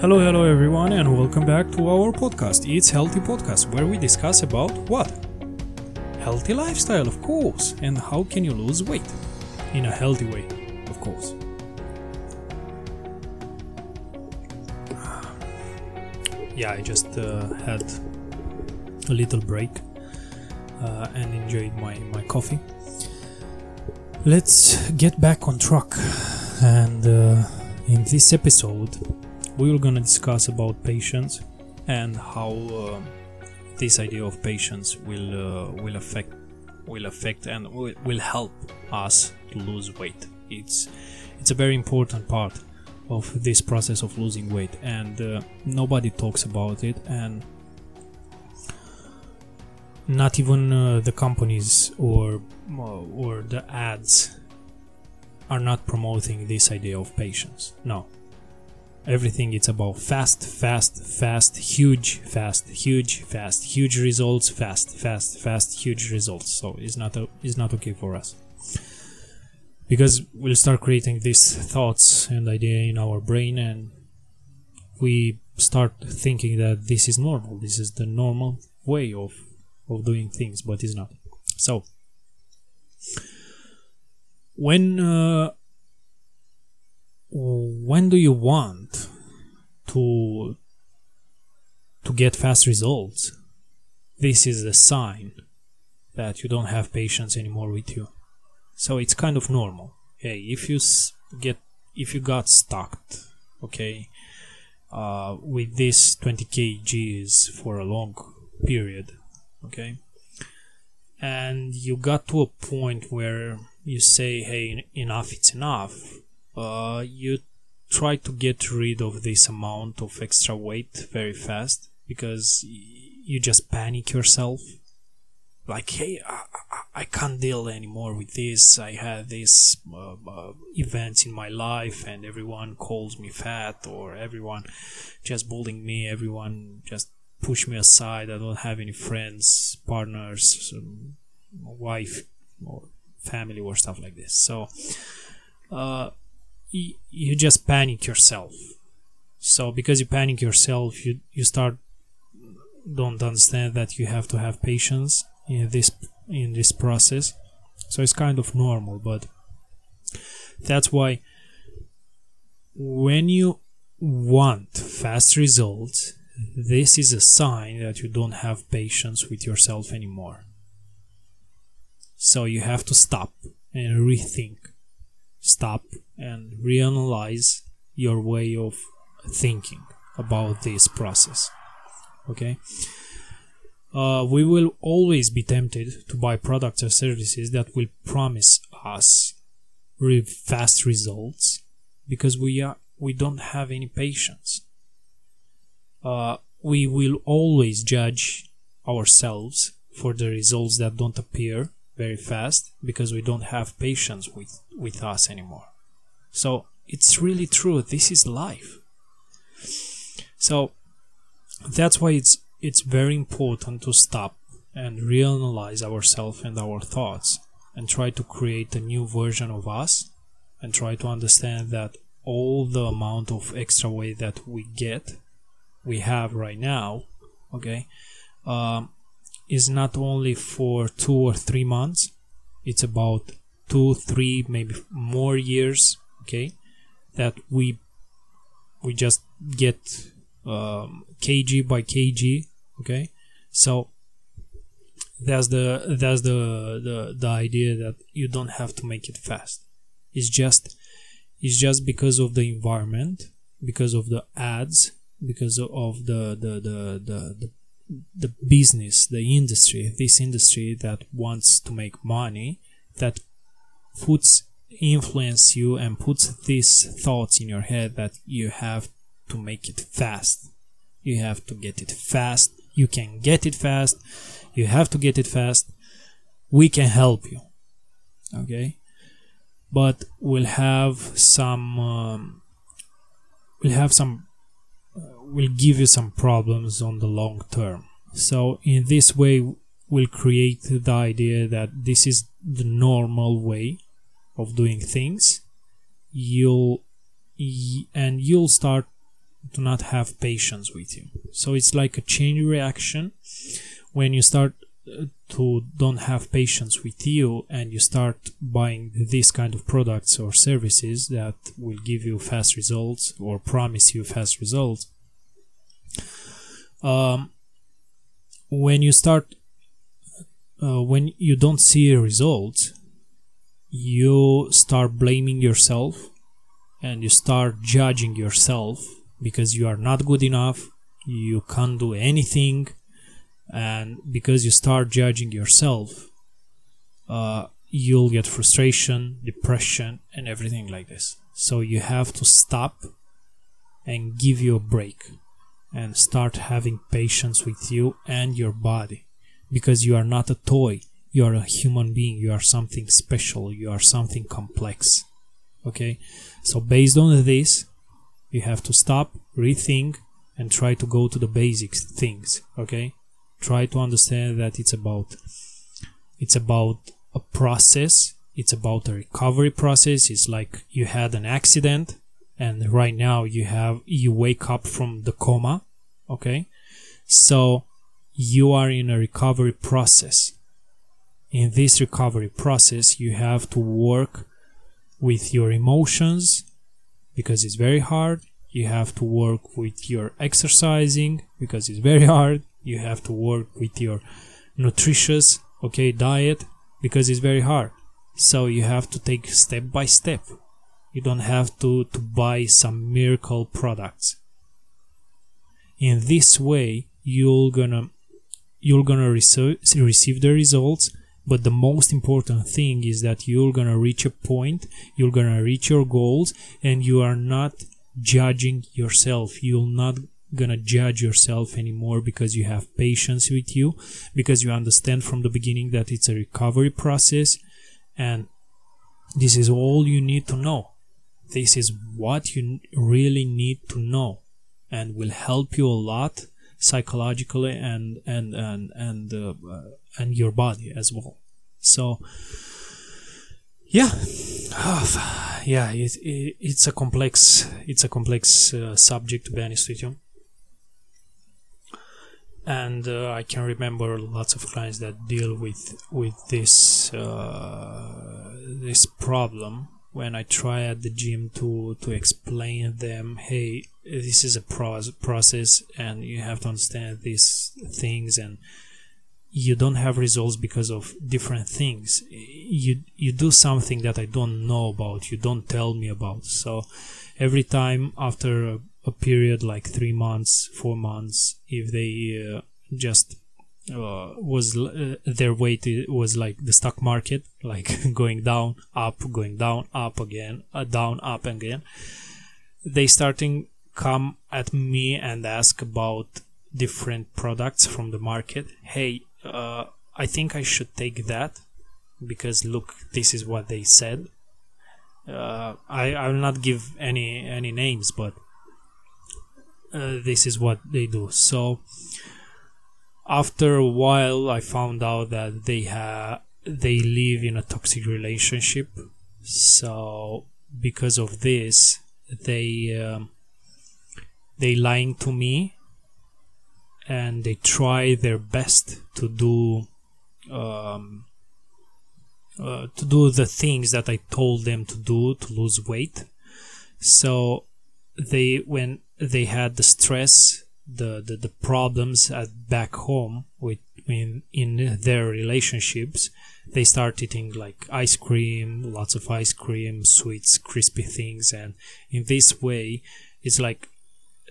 Hello, hello everyone, and welcome back to our podcast. It's Healthy Podcast, where we discuss about what? Healthy lifestyle, of course, and how can you lose weight in a healthy way, of course. Yeah, I just uh, had a little break uh, and enjoyed my, my coffee. Let's get back on track, and uh, in this episode, we are gonna discuss about patience and how uh, this idea of patience will uh, will affect will affect and will, help us to lose weight. It's it's a very important part of this process of losing weight, and uh, nobody talks about it, and not even uh, the companies or or the ads are not promoting this idea of patience. No, everything it's about fast fast fast huge fast huge fast huge results fast fast fast huge results. So it's not a, it's not okay for us. Because we'll start creating these thoughts and idea in our brain and we start thinking that this is normal. This is the normal way of of doing things but it's not. So when uh, when do you want to to get fast results? This is a sign that you don't have patience anymore with you. So it's kind of normal. Hey if you get if you got stuck okay uh, with this 20 kgs for a long period okay and you got to a point where you say hey enough it's enough. Uh, you try to get rid of this amount of extra weight very fast because you just panic yourself. Like hey I, I, can't deal anymore with this. I had these uh, uh, events in my life and everyone calls me fat or everyone just bullying me everyone just push me aside. I don't have any friends partners um, wife or family or stuff like this. So uh, you just panic yourself. So because you panic yourself you you start don't understand that you have to have patience in this in this process. So it's kind of normal but that's why when you want fast results this is a sign that you don't have patience with yourself anymore so you have to stop and rethink. Stop and reanalyze your way of thinking about this process. Okay? Uh, we will always be tempted to buy products or services that will promise us re- fast results because we are we don't have any patience. Uh, we will always judge ourselves for the results that don't appear very fast because we don't have patience with, with us anymore. So it's really true. This is life. So that's why it's it's very important to stop and reanalyze ourselves and our thoughts and try to create a new version of us and try to understand that all the amount of extra weight that we get we have right now okay um, is not only for two or three months it's about two three maybe more years okay that we we just get um, kg by kg okay? So that's the that's the, the the idea that you don't have to make it fast. It's just it's just because of the environment because of the ads because of the the the the, the the business, the industry, this industry that wants to make money, that puts influence you and puts these thoughts in your head that you have to make it fast. You have to get it fast. You can get it fast. You have to get it fast. We can help you. Okay? But we'll have some, um, we'll have some will give you some problems on the long term. So in this way we'll create the idea that this is the normal way of doing things. You'll and you'll start to not have patience with you so it's like a chain reaction when you start to don't have patience with you and you start buying this kind of products or services that will give you fast results or promise you fast results um, when you start uh, when you don't see a result you start blaming yourself and you start judging yourself because you are not good enough you can't do anything and because you start judging yourself uh, you'll get frustration depression and everything like this. So you have to stop and give you a break and start having patience with you and your body. Because you are not a toy. You are a human being. You are something special. You are something complex. Okay? So based on this you have to stop rethink and try to go to the basic things. Okay try to understand that it's about it's about a process it's about a recovery process. It's like you had an accident and right now you have you wake up from the coma okay? So you are in a recovery process. In this recovery process you have to work with your emotions because it's very hard. You have to work with your exercising because it's very hard you have to work with your nutritious okay diet because it's very hard. So you have to take step by step. You don't have to to buy some miracle products. In this way you're gonna you're gonna receive receive the results but the most important thing is that you're gonna reach a point you're gonna reach your goals and you are not judging yourself. You're not gonna judge yourself anymore because you have patience with you because you understand from the beginning that it's a recovery process and this is all you need to know. This is what you really need to know and will help you a lot psychologically and and and and uh, uh, and your body as well. So yeah. Yeah it, it, it's a complex it's a complex uh, subject to be honest with you and uh, I can remember lots of clients that deal with with this uh, this problem when I try at the gym to to explain them hey this is a pro- process and you have to understand these things and you don't have results because of different things. You you do something that I don't know about. You don't tell me about. So every time after a, period like 3 months 4 months if they uh, just uh, was uh, their weight was like the stock market like going down up going down up again uh, down up again. They starting come at me and ask about different products from the market. Hey uh, i think i should take that because look this is what they said. Uh, I, I will not give any any names but uh, this is what they do so after a while, I found out that they have they live in a toxic relationship. So because of this, they um, they lying to me, and they try their best to do um, uh, to do the things that I told them to do to lose weight. So they when they had the stress the, the, the problems at back home with in, in their relationships. They start eating like ice cream lots of ice cream sweets crispy things. And in this way it's like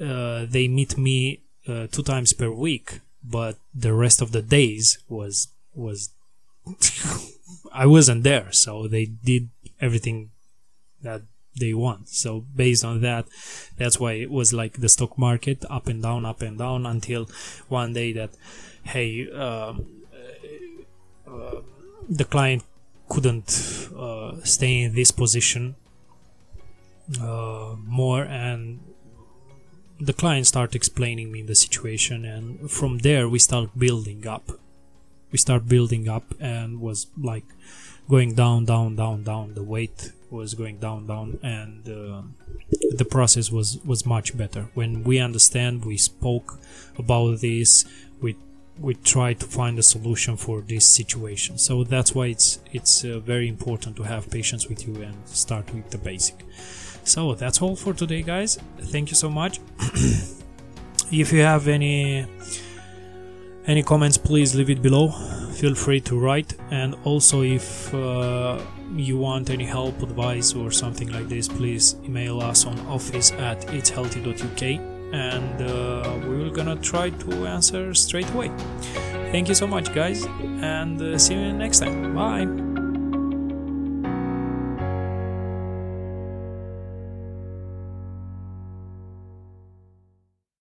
uh, they meet me uh, two times per week but the rest of the days was was I wasn't there. So they did everything that they want. So based on that, that's why it was like the stock market up and down, up and down until one day that, hey, um, uh, the client couldn't uh, stay in this position uh, more and the client started explaining me the situation and from there we start building up we start building up and was like going down down down down. The weight was going down down and uh, the process was was much better. When we understand we spoke about this we we try to find a solution for this situation. So that's why it's it's uh, very important to have patience with you and start with the basic. So that's all for today guys. Thank you so much. If you have any any comments please leave it below. Feel free to write. And also if uh, you want any help advice or something like this please email us on office at itshealthy.uk and uh, we will gonna try to answer straight away. Thank you so much guys. And uh, see you next time. Bye